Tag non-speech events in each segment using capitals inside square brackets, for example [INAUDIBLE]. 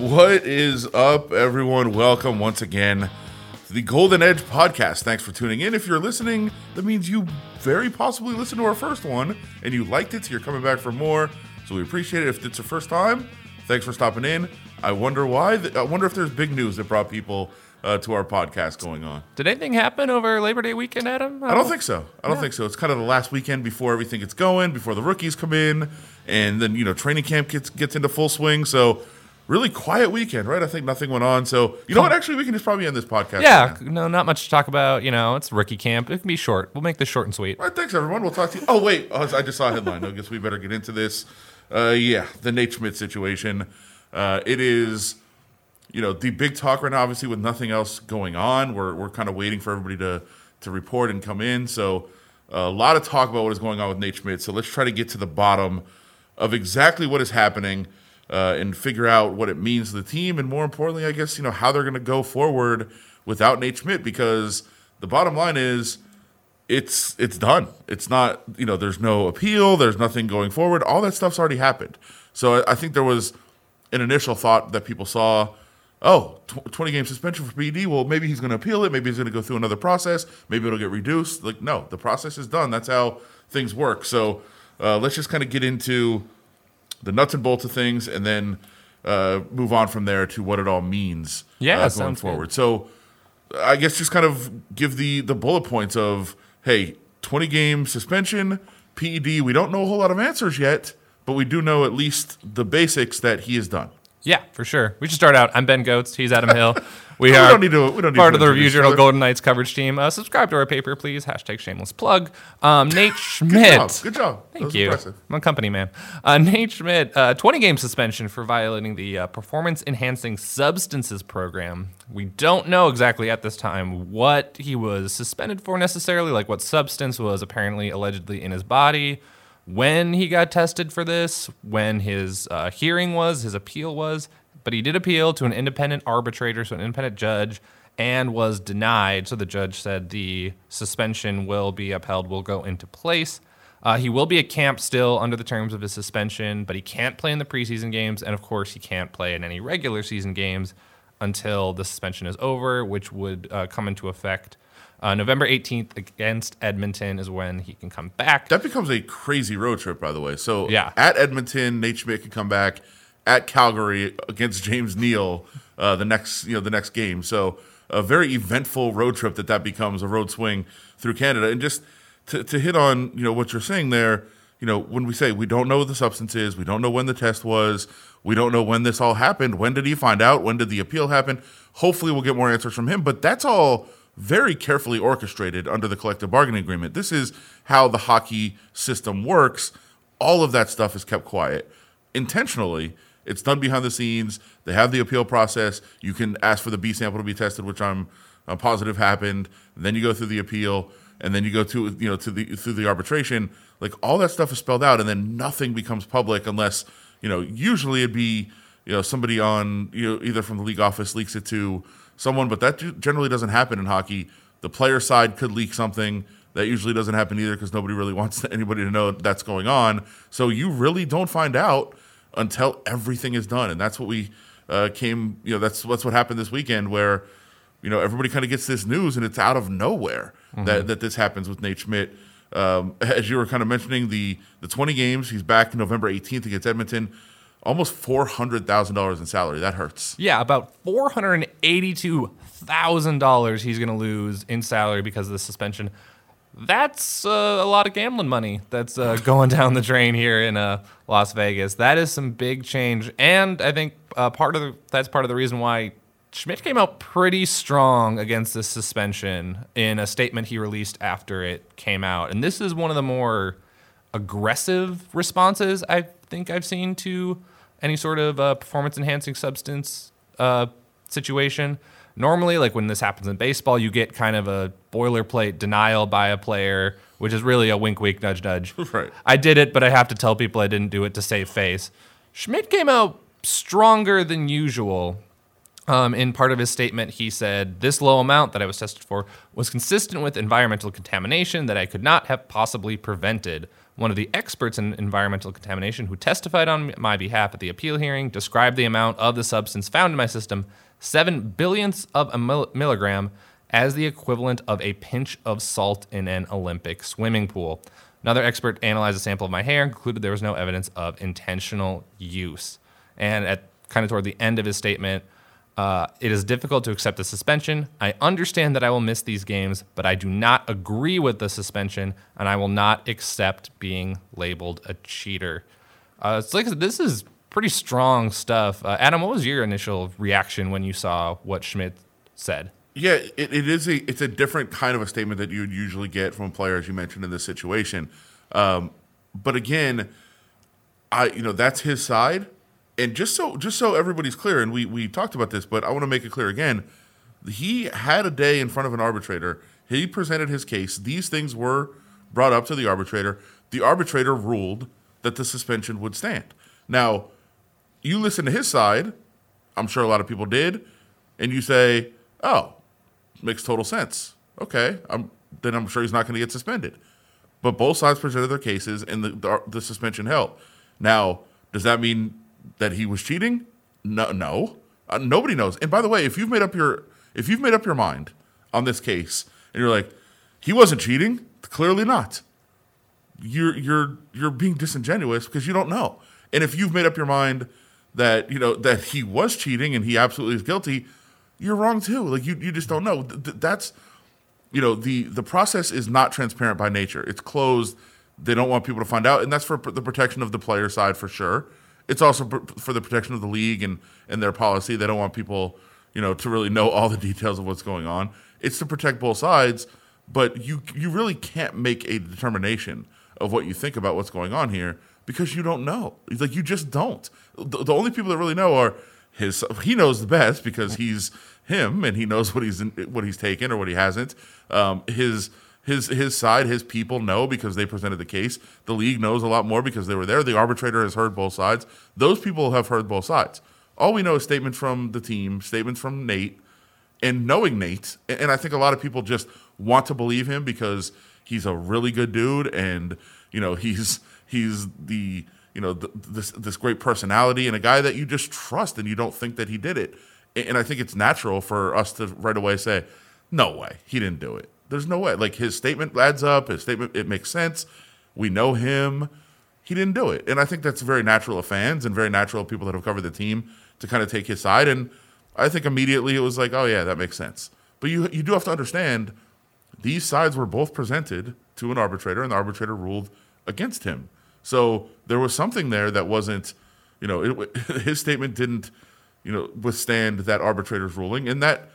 What is up, everyone? Welcome once again to the Golden Edge podcast. Thanks for tuning in. If you're listening, that means you very possibly listened to our first one and you liked it, so you're coming back for more. So we appreciate it. If it's your first time, thanks for stopping in. I wonder why. I wonder if there's big news that brought people uh, to our podcast going on. Did anything happen over Labor Day weekend, Adam? I don't think so. I don't think so. It's kind of the last weekend before everything gets going, before the rookies come in, and then you know training camp gets gets into full swing. So really quiet weekend, right? I think nothing went on. So you know what? Actually, we can just probably end this podcast. Yeah, no, not much to talk about. You know, it's rookie camp. It can be short. We'll make this short and sweet. All right, thanks everyone. We'll talk to you. Oh wait, oh, I just saw a headline. I guess we better get into this. Uh, yeah, the Nate Schmidt situation. Uh, it is, you know, the big talk right now. Obviously, with nothing else going on, we're we're kind of waiting for everybody to to report and come in. So a lot of talk about what is going on with Nate Schmidt. So let's try to get to the bottom of exactly what is happening. Uh, and figure out what it means to the team, and more importantly, I guess you know how they're going to go forward without Nate Schmidt. Because the bottom line is, it's it's done. It's not you know there's no appeal. There's nothing going forward. All that stuff's already happened. So I, I think there was an initial thought that people saw. Oh, tw- 20 game suspension for PD. Well, maybe he's going to appeal it. Maybe he's going to go through another process. Maybe it'll get reduced. Like, no, the process is done. That's how things work. So uh, let's just kind of get into the nuts and bolts of things, and then uh, move on from there to what it all means. Yeah, uh, going forward. good. So I guess just kind of give the the bullet points of hey, 20 game suspension, PED. We don't know a whole lot of answers yet, but we do know at least the basics that he has done. Yeah, for sure. We should start out. I'm Ben Gotz. He's Adam Hill. [LAUGHS] We We are don't need to- we don't need part of the Review Journal. Golden Knights coverage team. Uh, subscribe to our paper, please. Hashtag shameless plug. Um, [LAUGHS] Nate Schmidt. job. Good job. Thank you. impressive. I'm a company man. Uh, Nate Schmidt, uh, 20 game suspension for violating the uh, performance enhancing substances program. We don't know exactly at this time what he was suspended for necessarily, like what substance was apparently allegedly in his body, when he got tested for this, when his uh, hearing was, his appeal was. But he did appeal to an independent arbitrator, so an independent judge, and was denied. So the judge said the suspension will be upheld, will go into place. Uh, he will be at camp still under the terms of his suspension, but he can't play in the preseason games, and of course, he can't play in any regular season games until the suspension is over, which would uh, come into effect uh, November 18th against Edmonton is when he can come back. That becomes a crazy road trip, by the way. So Yeah. at Edmonton, Nate Schmidt can come back at Calgary against James Neal uh, the next you know the next game. So a very eventful road trip that that becomes a road swing through Canada. And just to, to hit on you know what you're saying there, you know when we say we don't know what the substance is, we don't know when the test was, we don't know when this all happened. When did he find out? When did the appeal happen? Hopefully, we'll get more answers from him. But that's all very carefully orchestrated under the collective bargaining agreement. This is how the hockey system works. All of that stuff is kept quiet intentionally. It's done behind the scenes. They have the appeal process. You can ask for the B sample to be tested, which I'm, I'm positive happened. then you go through the appeal, and then you go to you know to the through the arbitration. Like all that stuff is spelled out, and then nothing becomes public unless you know. Usually it'd be you know somebody on you know either from the league office leaks it to someone, but that generally doesn't happen in hockey. The player side could leak something. That usually doesn't happen either because nobody really [LAUGHS] wants anybody to know that's going on. So you really don't find out until everything is done, and that's what we uh, came. You know, that's that's what happened this weekend, where you know everybody kind of gets this news, and it's out of nowhere that that this happens with Nate Schmidt. Um, [LAUGHS] as you were kind of mentioning, the the 20 games, he's back November 18th against Edmonton. Almost four hundred thousand dollars in salary. That hurts. Yeah, about four hundred eighty-two thousand dollars he's going to lose in salary because of the suspension. That's uh, a lot of gambling money that's uh, [LAUGHS] going down the drain here in uh, Las Vegas. That is some big change, and I think uh, part of the, that's part of the reason why Schmidt came out pretty strong against this suspension in a statement he released after it came out. And this is one of the more aggressive responses I think I've seen to any sort of uh, performance enhancing substance uh, situation. Normally, like when this happens in baseball, you get kind of a boilerplate denial by a player, which is really a wink, wink, nudge, nudge. [LAUGHS] Right. I did it, but I have to tell people I didn't do it to save face. Schmidt came out stronger than usual Um, in part of his statement, he said, This low amount that I was tested for was consistent with environmental contamination that I could not have possibly prevented. One of the experts in environmental contamination who testified on my behalf at the appeal hearing described the amount of the substance found in my system, seven billionths of a mil- milligram, as the equivalent of a pinch of salt in an Olympic swimming pool. Another expert analyzed a sample of my hair and concluded there was no evidence of intentional use. And at kind of toward the end of his statement, uh, it is difficult to accept the suspension. I understand that I will miss these games, but I do not agree with the suspension, and I will not accept being labeled a cheater. Uh, it's like this is pretty strong stuff. Uh, Adam, what was your initial reaction when you saw what Schmidt said? Yeah, it, it is a it's a different kind of a statement that you would usually get from a player, as you mentioned in this situation. Um, but again, I you know that's his side, and just so just so everybody's clear, and we we talked about this, but I want to make it clear again. He had a day in front of an arbitrator. He presented his case. These things were brought up to the arbitrator. The arbitrator ruled that the suspension would stand. Now, you listen to his side. I'm sure a lot of people did, and you say, "Oh, makes total sense. Okay, I'm, then I'm sure he's not going to get suspended. But both sides presented their cases, and the, the, the suspension held. Now, does that mean that he was cheating? No, no. Uh, nobody knows. And by the way, if you've made up your if you've made up your mind on this case, and you're like, he wasn't cheating, clearly not. You're you're you're being disingenuous because you don't know. And if you've made up your mind that you know that he was cheating and he absolutely is guilty, you're wrong too. Like you, you just don't know. That's, you know, the the process is not transparent by nature. It's closed. They don't want people to find out, and that's for the protection of the player side for sure. It's also for the protection of the league and and their policy. They don't want people, you know, to really know all the details of what's going on. It's to protect both sides, but you you really can't make a determination of what you think about what's going on here because you don't know. Like you just don't. The, the only people that really know are his. He knows the best because he's him and he knows what he's in, what he's taken or what he hasn't. Um, his his his side, his people know because they presented the case. The league knows a lot more because they were there. The arbitrator has heard both sides. Those people have heard both sides. All we know is statements from the team, statements from Nate, and knowing Nate. And I think a lot of people just want to believe him because he's a really good dude, and you know he's he's the you know this this great personality and a guy that you just trust, and you don't think that he did it. And I think it's natural for us to right away say, no way, he didn't do it. There's no way. Like his statement adds up, his statement, it makes sense. We know him. He didn't do it. And I think that's very natural of fans and very natural of people that have covered the team to kind of take his side. And I think immediately it was like, oh, yeah, that makes sense. But you, you do have to understand these sides were both presented to an arbitrator, and the arbitrator ruled against him. So there was something there that wasn't, you know, it, [LAUGHS] his statement didn't you know, withstand that arbitrator's ruling. And that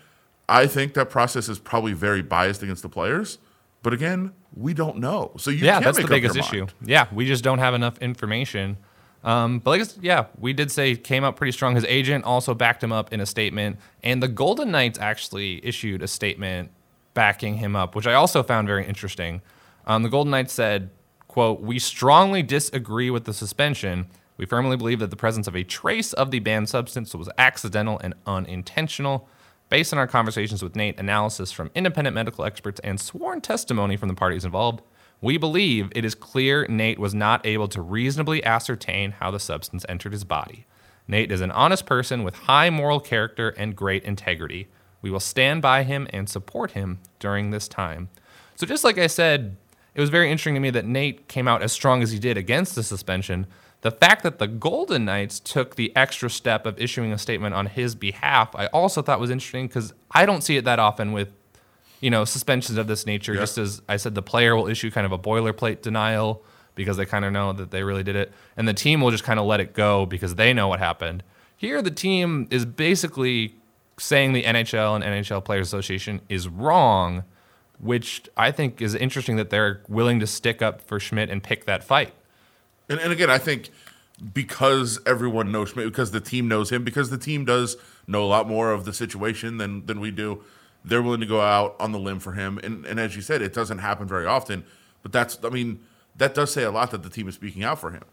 I think that process is probably very biased against the players. But again, we don't know. So you yeah, that's the biggest issue. Yeah, we just don't have enough information. Um, but like, yeah, we did say came up pretty strong. His agent also backed him up in a statement, and the Golden Knights actually issued a statement backing him up, which I also found very interesting. Um, the Golden Knights said, "quote We strongly disagree with the suspension." We firmly believe that the presence of a trace of the banned substance was accidental and unintentional. Based on our conversations with Nate, analysis from independent medical experts, and sworn testimony from the parties involved, we believe it is clear Nate was not able to reasonably ascertain how the substance entered his body. Nate is an honest person with high moral character and great integrity. We will stand by him and support him during this time. So, just like I said, it was very interesting to me that Nate came out as strong as he did against the suspension, the fact that the Golden Knights took the extra step of issuing a statement on his behalf, I also thought was interesting because I don't see it that often with, you know, suspensions of this nature. Yeah. Just as I said, the player will issue kind of a boilerplate denial because they kind of know that they really did it, and the team will just kind of let it go because they know what happened. Here, the team is basically saying the NHL and NHL Players Association is wrong, which I think is interesting that they're willing to stick up for Schmidt and pick that fight. And, and again, I think because everyone knows Schmidt, because the team knows him, because the team does know a lot more of the situation than than we do, they're willing to go out on the limb for him. And and as you said, it doesn't happen very often. But that's I mean that does say a lot that the team is speaking out for him.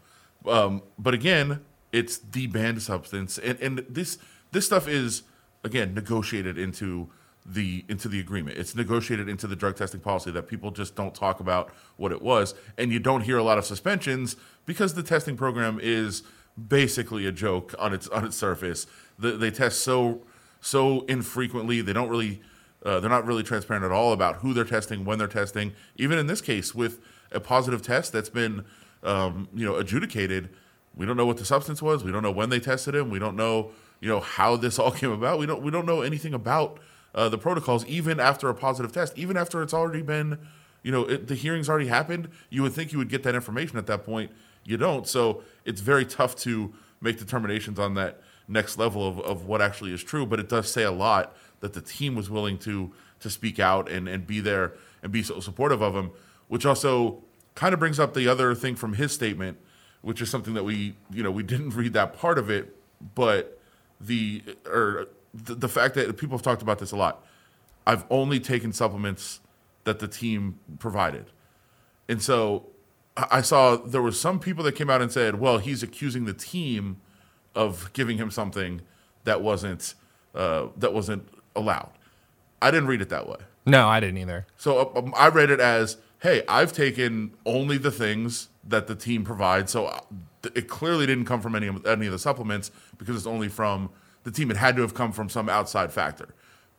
Um, but again, it's the banned substance, and and this this stuff is again negotiated into the into the agreement. It's negotiated into the drug testing policy that people just don't talk about what it was, and you don't hear a lot of suspensions because the testing program is basically a joke on its on its surface. The, they test so so infrequently. They don't really uh, they're not really transparent at all about who they're testing, when they're testing. Even in this case, with a positive test that's been um, you know adjudicated, we don't know what the substance was. We don't know when they tested him. We don't know you know how this all [LAUGHS] came about. We don't we don't know anything about uh, the protocols, even after a positive test, even after it's already been, you know, it, the hearing's already happened. You would think you would get that information at that point. You don't. So it's very tough to make determinations on that next level of, of what actually is true. But it does say a lot that the team was willing to to speak out and, and be there and be so supportive of him, which also kind of brings up the other thing from his statement, which is something that we, you know, we didn't read that part of it, but the or the, the fact that people have talked about this a lot. I've only taken supplements that the team provided. And so I saw there were some people that came out and said, well, he's accusing the team of giving him something that wasn't uh, that wasn't allowed. I didn't read it that way. No, I didn't either. So um, I read it as, hey, I've taken only the things that the team provides. So uh, it clearly didn't come from any of, any of the supplements because it's only from the team. It had to have come from some outside factor.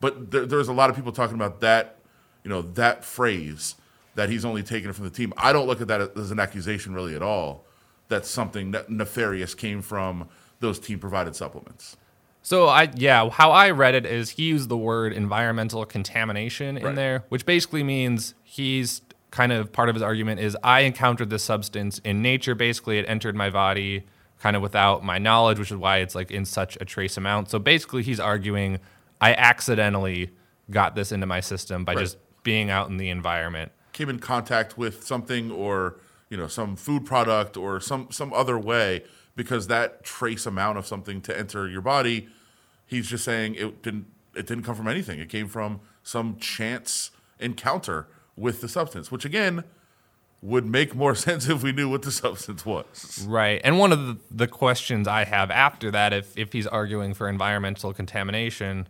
But there, there's a lot of people talking about that, you know, that phrase that he's only taken it from the team. I don't look at that as an accusation really at all. That something that nefarious came from those team provided supplements. So I yeah, how I read it is he used the word environmental contamination in Right. there, which basically means he's kind of part of his argument is I encountered this substance in nature. Basically, it entered my body kind of without my knowledge, which is why it's like in such a trace amount. So basically, he's arguing I accidentally got this into my system by Right. just being out in the environment. came in contact with something or you know some food product or some some other way because that trace amount of something to enter your body he's just saying it didn't it didn't come from anything it came from some chance encounter with the substance which again would make more [LAUGHS] sense if we knew what the substance was Right. And one of the, the questions I have after that, if, if he's arguing for environmental contamination,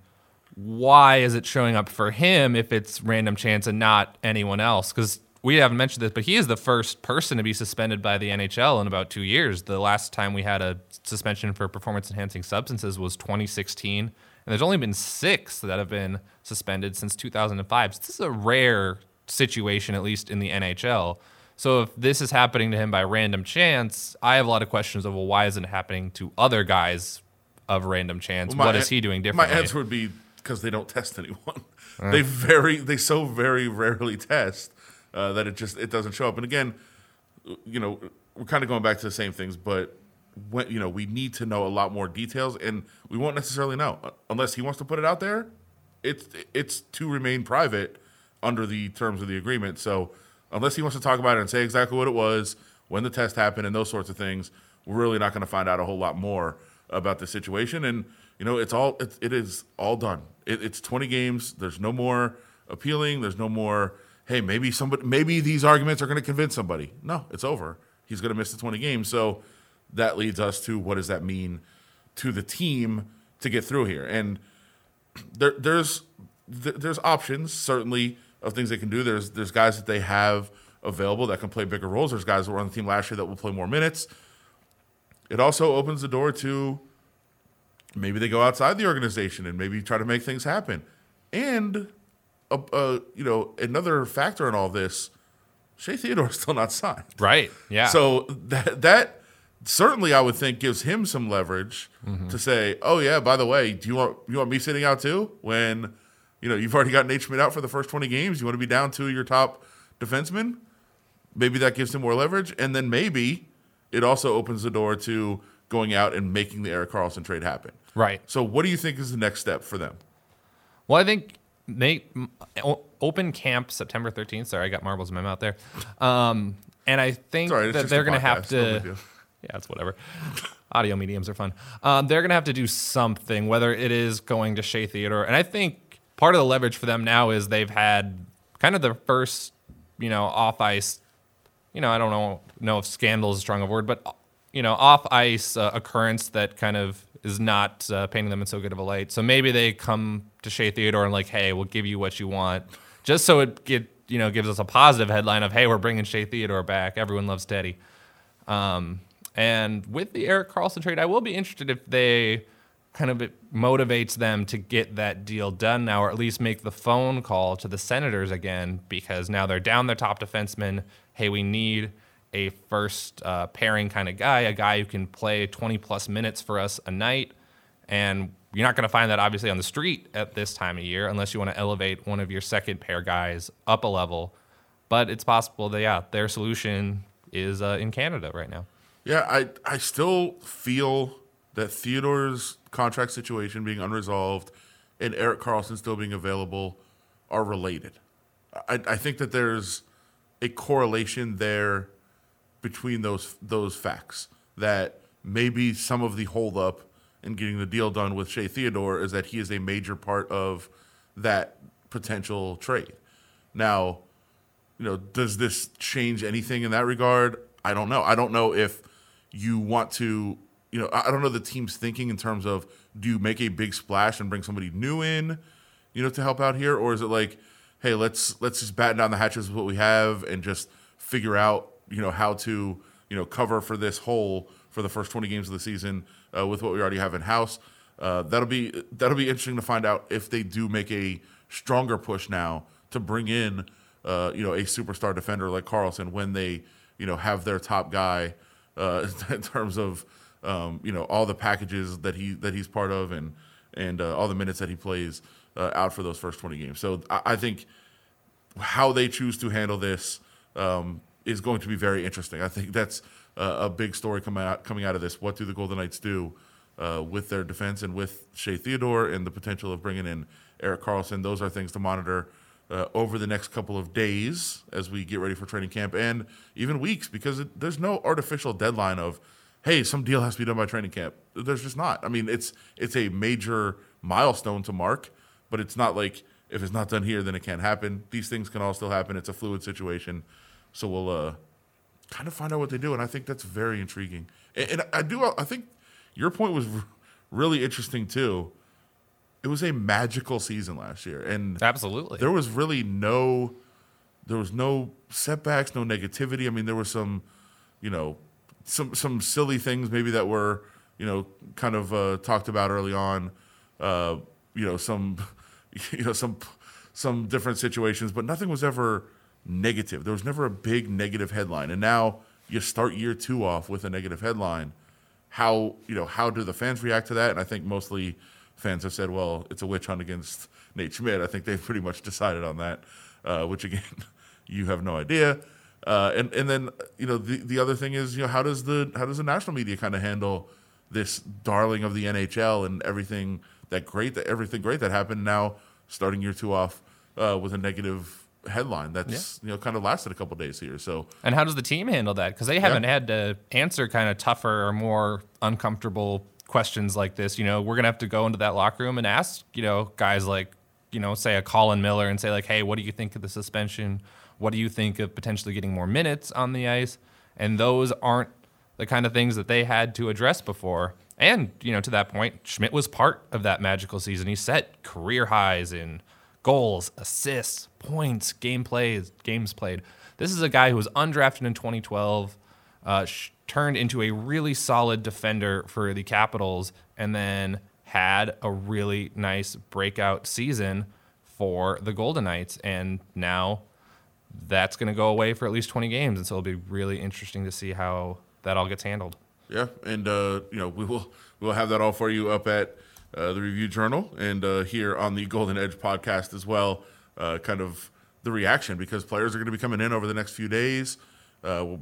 why is it showing up for him if it's random chance and not anyone else? Because we haven't mentioned this, but he is the first person to be suspended by the NHL in about two years. The last time we had a suspension for performance enhancing substances was 2016. And there's only been six that have been suspended since 2005. So this is a rare situation, at least in the NHL. So if this is happening to him by random chance, I have a lot of questions of well, why isn't it happening to other guys of random chance? My what is he doing differently? My answer would be because they don't test anyone. [LAUGHS] They very, they so very rarely test uh, that it just it doesn't show up. And again, you know, we're kind of going back to the same things, but when you know, we need to know a lot more details, and we won't necessarily know Uh, unless he wants to put it out there. It's it's to remain private under the terms of the agreement. So unless he wants to talk about it and say exactly what it was, when the test happened, and those sorts of things, we're really not going to find out a whole lot more about the situation. And you know, it's all it, it is all done. It, it's 20 games. There's no more appealing. There's no more. Hey, maybe somebody, maybe these arguments are going to convince somebody. No, it's over. He's going to miss the 20 games. So that leads us to what does that mean to the team to get through here? And there, there's th- there's options certainly of things they can do. There's there's guys that they have available that can play bigger roles. There's guys that were on the team last year that will play more minutes. It also opens the door to maybe they go outside the organization and maybe try to make things happen. And uh, uh, you know another factor in all this, Shea is [LAUGHS] still not signed. right. Yeah. So that that certainly I would think gives him some leverage to say, "Oh yeah, by the way, do you want you want me sitting out too when you know you've already got Nate Schmidt out for the first 20 games? You want to be down to your top defenseman? Maybe that gives him more leverage, and then maybe it also opens the door to going out and making the Erik Karlsson trade happen. right. So, what do you think is the next step for them? Well, I think Nate open camp September 13th. Sorry, I got marbles in my mouth there. Um, and I think that they're going to have podcast, no big to. [LAUGHS] Yeah, it's whatever. Audio mediums are fun. Um, they're going to have to do something, whether it is going to Shea Theodore. And I think part of the leverage for them now is they've had kind of the first, you know, off ice, you know, I don't know, know if scandal is a strong word, but, you know, off ice uh, occurrence that kind of is not uh, painting them in so good of a light. So maybe they come to Shea Theodore and like, hey, we'll give you what you want, just so it get you know gives us a positive headline of hey, we're bringing Shea Theodore back. Everyone loves Teddy. Um, and with the Erik Karlsson trade, I will be interested if they kind of motivates them to get that deal done now, or at least make the phone call to the Senators again, because now they're down their top defenseman. Hey, we need a first uh, pairing kind of guy, a guy who can play 20 plus minutes for us a night. And you're not going to find that obviously on the street at this time of year unless you want to elevate one of your second pair guys up a level. But it's possible that, yeah, their solution is uh, in Canada right now. Yeah, I I still feel that Theodore's contract situation being unresolved and Erik Karlsson still being available are related. I, I think that there's a correlation there between those those facts that maybe some of the holdup in getting the deal done with Shea Theodore is that he is a major part of that potential trade. Now, you know, does this change anything in that regard? I don't know. I don't know if you want to, you know, I don't know the team's thinking in terms of do you make a big splash and bring somebody new in, you know, to help out here, or is it like, hey, let's let's just batten down the hatches with what we have and just figure out, you know, how to, you know, cover for this hole for the first 20 games of the season uh, with what we already have in house. Uh, that'll be that'll be interesting to find out if they do make a stronger push now to bring in, uh, you know, a superstar defender like Karlsson when they, you know, have their top guy uh, [LAUGHS] in terms of um, you know all the packages that he that he's part of and and uh, all the minutes that he plays uh, out for those first 20 games. So I, I think how they choose to handle this um, is going to be very interesting. I think that's a big story coming out coming out of this. What do the Golden Knights do uh, with their defense and with Shea Theodore and the potential of bringing in Erik Karlsson? Those are things to monitor uh, over the next couple of days as we get ready for training camp and even weeks because it, there's no artificial deadline of hey some deal has to be done by training camp. There's just not. I mean it's it's a major milestone to mark but it's not like if it's not done here then it can't happen. These things can all still happen. It's a fluid situation. So we'll uh, kind of find out what they do and i think that's very intriguing. And, and i do i think your point was really interesting too. It was a magical season last year, and absolutely. there was really no there was no setbacks, no negativity. I mean, there were some, you know, some some silly things maybe that were you know kind of uh, talked about early on. Uh, you know, some [LAUGHS] you know some some different situations, but nothing was ever negative. There was never a big negative headline, and now you start year two off with a negative headline. How you know how do the fans react to that? And I think mostly fans have said, well, it's a witch hunt against Nate Schmidt. I think they've pretty much decided on that, uh, which again, [LAUGHS] you have no idea. Uh, and and then you know the the other thing is you know how does the how does the national media kind of handle this darling of the NHL and everything that great that everything great that happened now starting year two off uh, with a negative headline that's yeah. you know kind of lasted a couple days here. So and how does the team handle that? Because they haven't yeah. had to answer kind of tougher or more uncomfortable questions like this, you know, we're gonna have to go into that locker room and ask, you know, guys like, you know, say a Colin Miller and say like, hey, what do you think of the suspension? What do you think of potentially getting more minutes on the ice? And those aren't the kind of things that they had to address before. And, you know, to that point, Schmidt was part of that magical season. He set career highs in goals, assists, points, game plays, games played. This is a guy who was undrafted in 2012, uh, turned into a really solid defender for the Capitals and then had a really nice breakout season for the Golden Knights. And now that's going to go away for at least 20 games. And so it'll be really interesting to see how that all gets handled. Yeah. And, uh, you know, we will, we'll have that all for you up at uh, the Review Journal and uh, here on the Golden Edge podcast as well. Uh, kind of the reaction because players are going to be coming in over the next few days. Uh,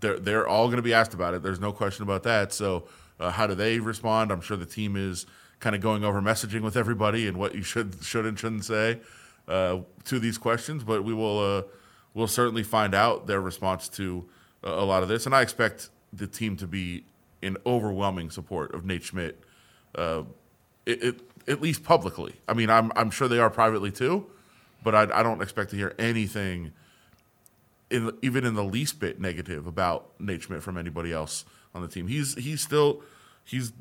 they're they're all going to be asked about it. There's no question about that. So uh, how do they respond? I'm sure the team is kind of going over messaging with everybody and what you should should and shouldn't say to these questions. But we will we'll certainly find out their response to uh, a lot of this, and I expect the team to be in overwhelming support of Nate Schmidt. Uh, it, it, at least publicly. I mean, I'm I'm sure they are privately too, but I, I don't expect to hear anything in, even in the least bit negative about Nate Schmidt from anybody else on the team. He's he's still he's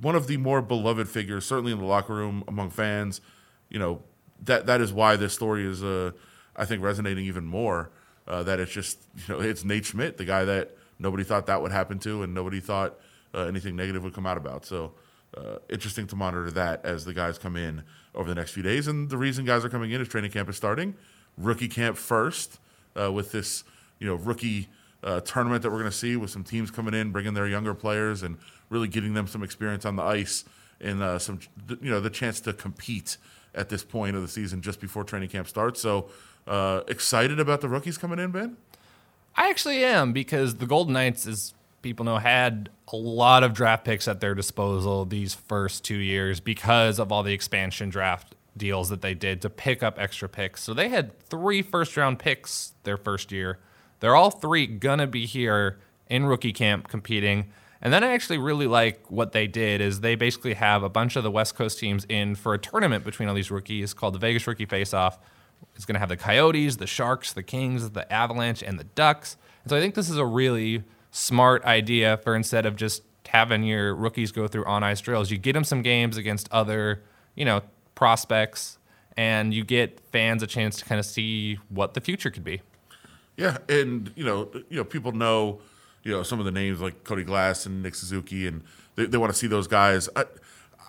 one of the more beloved figures, certainly in the locker room among fans. You know that that is why this story is, uh, I think, resonating even more. Uh, that it's just you know it's Nate Schmidt, the guy that nobody thought that would happen to, and nobody thought uh, anything negative would come out about. So uh, interesting to monitor that as the guys come in over the next few days. And the reason guys are coming in is training camp is starting, rookie camp first uh, with this you know rookie uh, tournament that we're going to see with some teams coming in, bringing their younger players and really getting them some experience on the ice and uh, some you know the chance to compete at this point of the season just before training camp starts. So uh, excited about the rookies coming in, Ben. I actually am because the Golden Knights, as people know, had a lot of draft picks at their disposal these first two years because of all the expansion draft deals that they did to pick up extra picks. So they had three first round picks their first year. They're all three gonna be here in rookie camp competing. And then I actually really like what they did is they basically have a bunch of the West Coast teams in for a tournament between all these rookies called the Vegas Rookie Face Off. It's going to have the Coyotes, the Sharks, the Kings, the Avalanche, and the Ducks. And so I think this is a really smart idea for instead of just having your rookies go through on ice drills, you get them some games against other, you know, prospects, and you get fans a chance to kind of see what the future could be. Yeah, and you know, you know, people know, you know, some of the names like Cody Glass and Nick Suzuki, and they, they want to see those guys. I,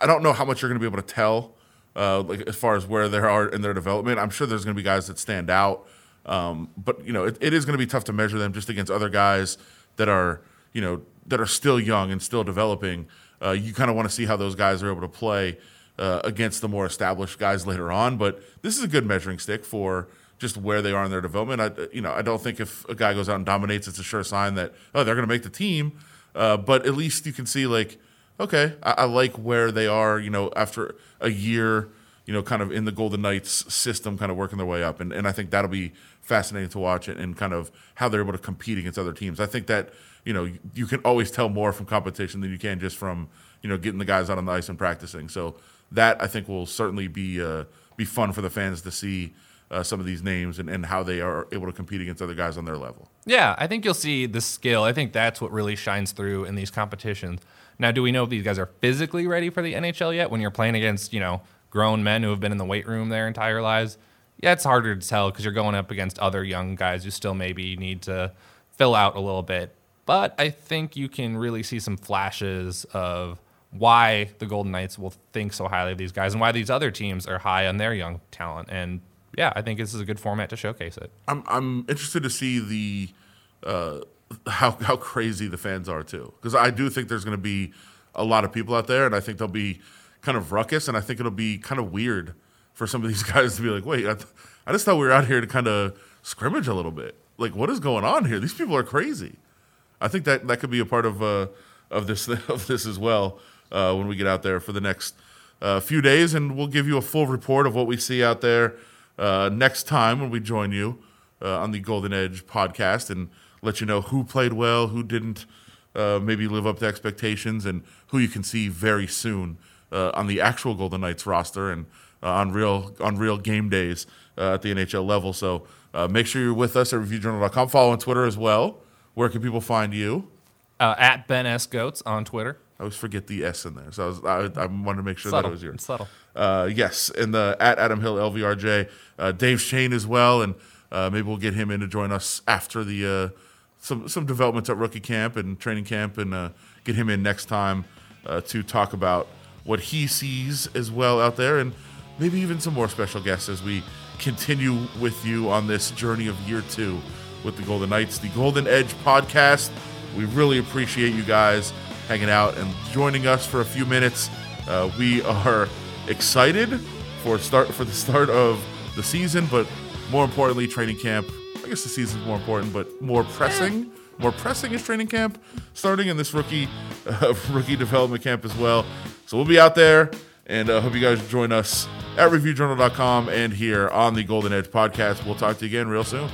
I don't know how much you're going to be able to tell, uh, like as far as where they are in their development. I'm sure there's going to be guys that stand out, um, but you know, it, it is going to be tough to measure them just against other guys that are, you know, that are still young and still developing. Uh, you kind of want to see how those guys are able to play uh, against the more established guys later on. But this is a good measuring stick for just where they are in their development. I, you know, I don't think if a guy goes out and dominates, it's a sure sign that oh they're going to make the team. Uh, but at least you can see like, okay, I, I, like where they are. You know, after a year, you know, kind of in the Golden Knights system, kind of working their way up, and and I think that'll be fascinating to watch and, and kind of how they're able to compete against other teams. I think that you know you, can always tell more from competition than you can just from you know getting the guys out on the ice and practicing. So that I think will certainly be uh, be fun for the fans to see uh, some of these names and, and how they are able to compete against other guys on their level. Yeah, I think you'll see the skill. I think that's what really shines through in these competitions. Now, do we know if these guys are physically ready for the NHL yet? When you're playing against, you know, grown men who have been in the weight room their entire lives, yeah, it's harder to tell because you're going up against other young guys who still maybe need to fill out a little bit. But I think you can really see some flashes of why the Golden Knights will think so highly of these guys and why these other teams are high on their young talent. And yeah, I think this is a good format to showcase it. I'm I'm interested to see the uh, how how crazy the fans are too, because I do think there's going to be a lot of people out there, and I think they'll be kind of ruckus, and I think it'll be kind of weird for some of these [LAUGHS] guys to be like, wait, I, th- I just thought we were out here to kind of scrimmage a little bit. Like, what is going on here? These people are crazy. I think that that could be a part of uh, of this [LAUGHS] of this as well uh, when we get out there for the next uh, few days, and we'll give you a full report of what we see out there uh, next time when we join you uh, on the Golden Edge podcast and let you know who played well, who didn't uh, maybe live up to expectations, and who you can see very soon uh, on the actual Golden Knights roster and uh, on real on real game days uh, at the NHL level. So make sure you're with us at ReviewJournal.com. Follow on Twitter as well. Where can people find you? at Ben S Gotz on Twitter. I always forget the S in there, so I was I, I wanted to make sure subtle. that it was yours. It's subtle. Uh, yes, and the at Adam Hill LVRJ, uh, Dave Schoen as well, and uh, maybe we'll get him in to join us after the uh, some some developments at rookie camp and training camp, and uh, get him in next time uh, to talk about what he sees as well out there, and maybe even some more special guests as we continue with you on this journey of year two with the Golden Knights, the Golden Edge podcast. We really appreciate you guys hanging out and joining us for a few minutes. Uh, we are excited for start for the start of the season, but more importantly, training camp. I guess the season's more important, but more pressing. More pressing is training camp starting in this rookie uh, [LAUGHS] rookie development camp as well. So we'll be out there, and I uh, hope you guys join us at ReviewJournal.com and here on the Golden Edge podcast. We'll talk to you again real soon.